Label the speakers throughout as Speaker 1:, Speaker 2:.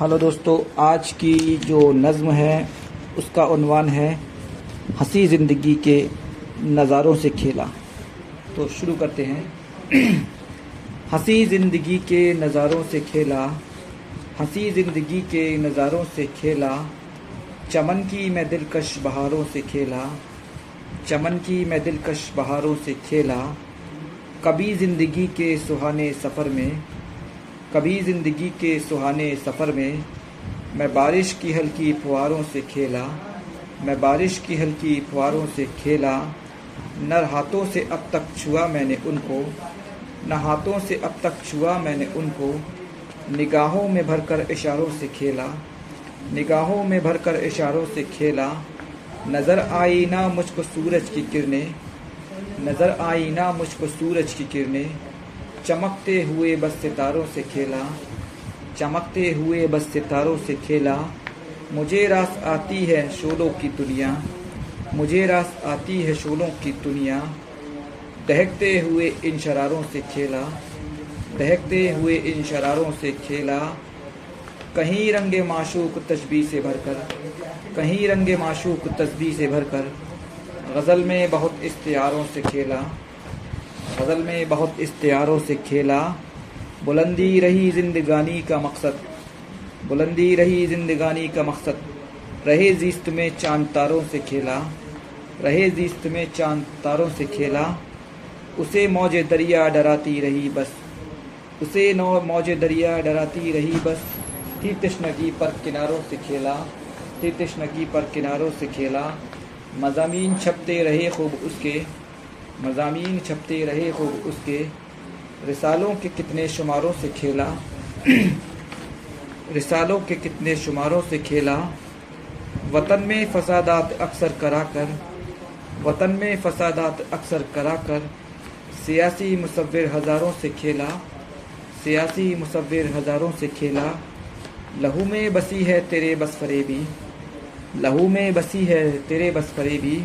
Speaker 1: Hello दोस्तों, आज की जो नज़्म है, उसका उन्वान है हँसी ज़िंदगी के नज़ारों से खेला। तो शुरू करते हैं। हँसी ज़िंदगी के नज़ारों से खेला। हँसी ज़िंदगी के नज़ारों से खेला। चमन की मैं दिलकश बहारों से खेला। चमन की मैं दिलकश बहारों से खेला। कभी ज़िंदगी के सुहाने सफ़र में कभी ज़िंदगी के सुहाने सफ़र में मैं बारिश की हल्की फुहारों से खेला, मैं बारिश की हल्की फुहारों से खेला, न हाथों से अब तक छुआ मैंने उनको, न हाथों से अब तक छुआ मैंने उनको, निगाहों में भरकर इशारों से खेला, निगाहों में भरकर इशारों से खेला, नज़र आई ना मुझको सूरज की किरणें, नज़र आई ना मुझको सूरज की किरणें चमकते हुए बस सितारों से खेला। चमकते हुए बस सितारों से खेला। मुझे रास आती है शोलों की दुनिया। मुझे रास आती है शोलों की दुनिया। दहकते हुए इन शरारों से खेला। दहकते हुए इन शरारों से खेला। कहीं रंगे माशूक तस्बी से भरकर। कहीं रंगे माशूक तस्बी से भरकर। गज़ल में बहुत इश्तारों से खेला। गज़ल में बहुत इश्तारों से खेला। बुलंदी रही जिंदगानी का मकसद। बुलंदी रही जिंदगानी का मकसद। रहे जीस्त में चाँद तारों से खेला। रहे जीस्त में चाँद तारों से खेला। उसे मौज दरिया डराती रही बस। उसे नौ मौज दरिया डराती रही बस। थी तश्नगी पर किनारों से खेला। थी तश्नगी पर किनारों से खेला। मजामी छपते रहे खूब उसके। मजामी छपते रहे खूब उसके रिसालों के कितने शुमारों से खेला। रिसालों के कितने शुमारों से खेला। वतन में फसादात अक्सर करा कर वतन में फसादात अक्सर करा कर सियासी मुसविर हज़ारों से खेला। सियासी मुसविर हज़ारों से खेला। लहू में बसी है तेरे बस फरेबी लहू में बसी है तेरे बस फरेबी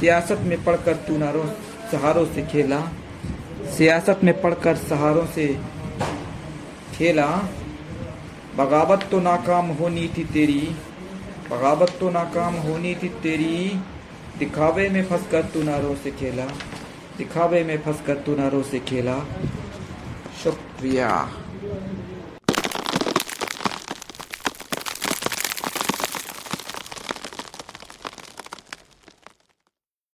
Speaker 1: सियासत में पढ़कर तू नारों सहारों से खेला। सियासत में पढ़कर सहारों से खेला। बगावत तो नाकाम होनी थी तेरी। बगावत तो नाकाम होनी थी तेरी। दिखावे में फंस कर तू नारों से खेला। दिखावे में फंस कर तू नारों से खेला। शुक्रिया।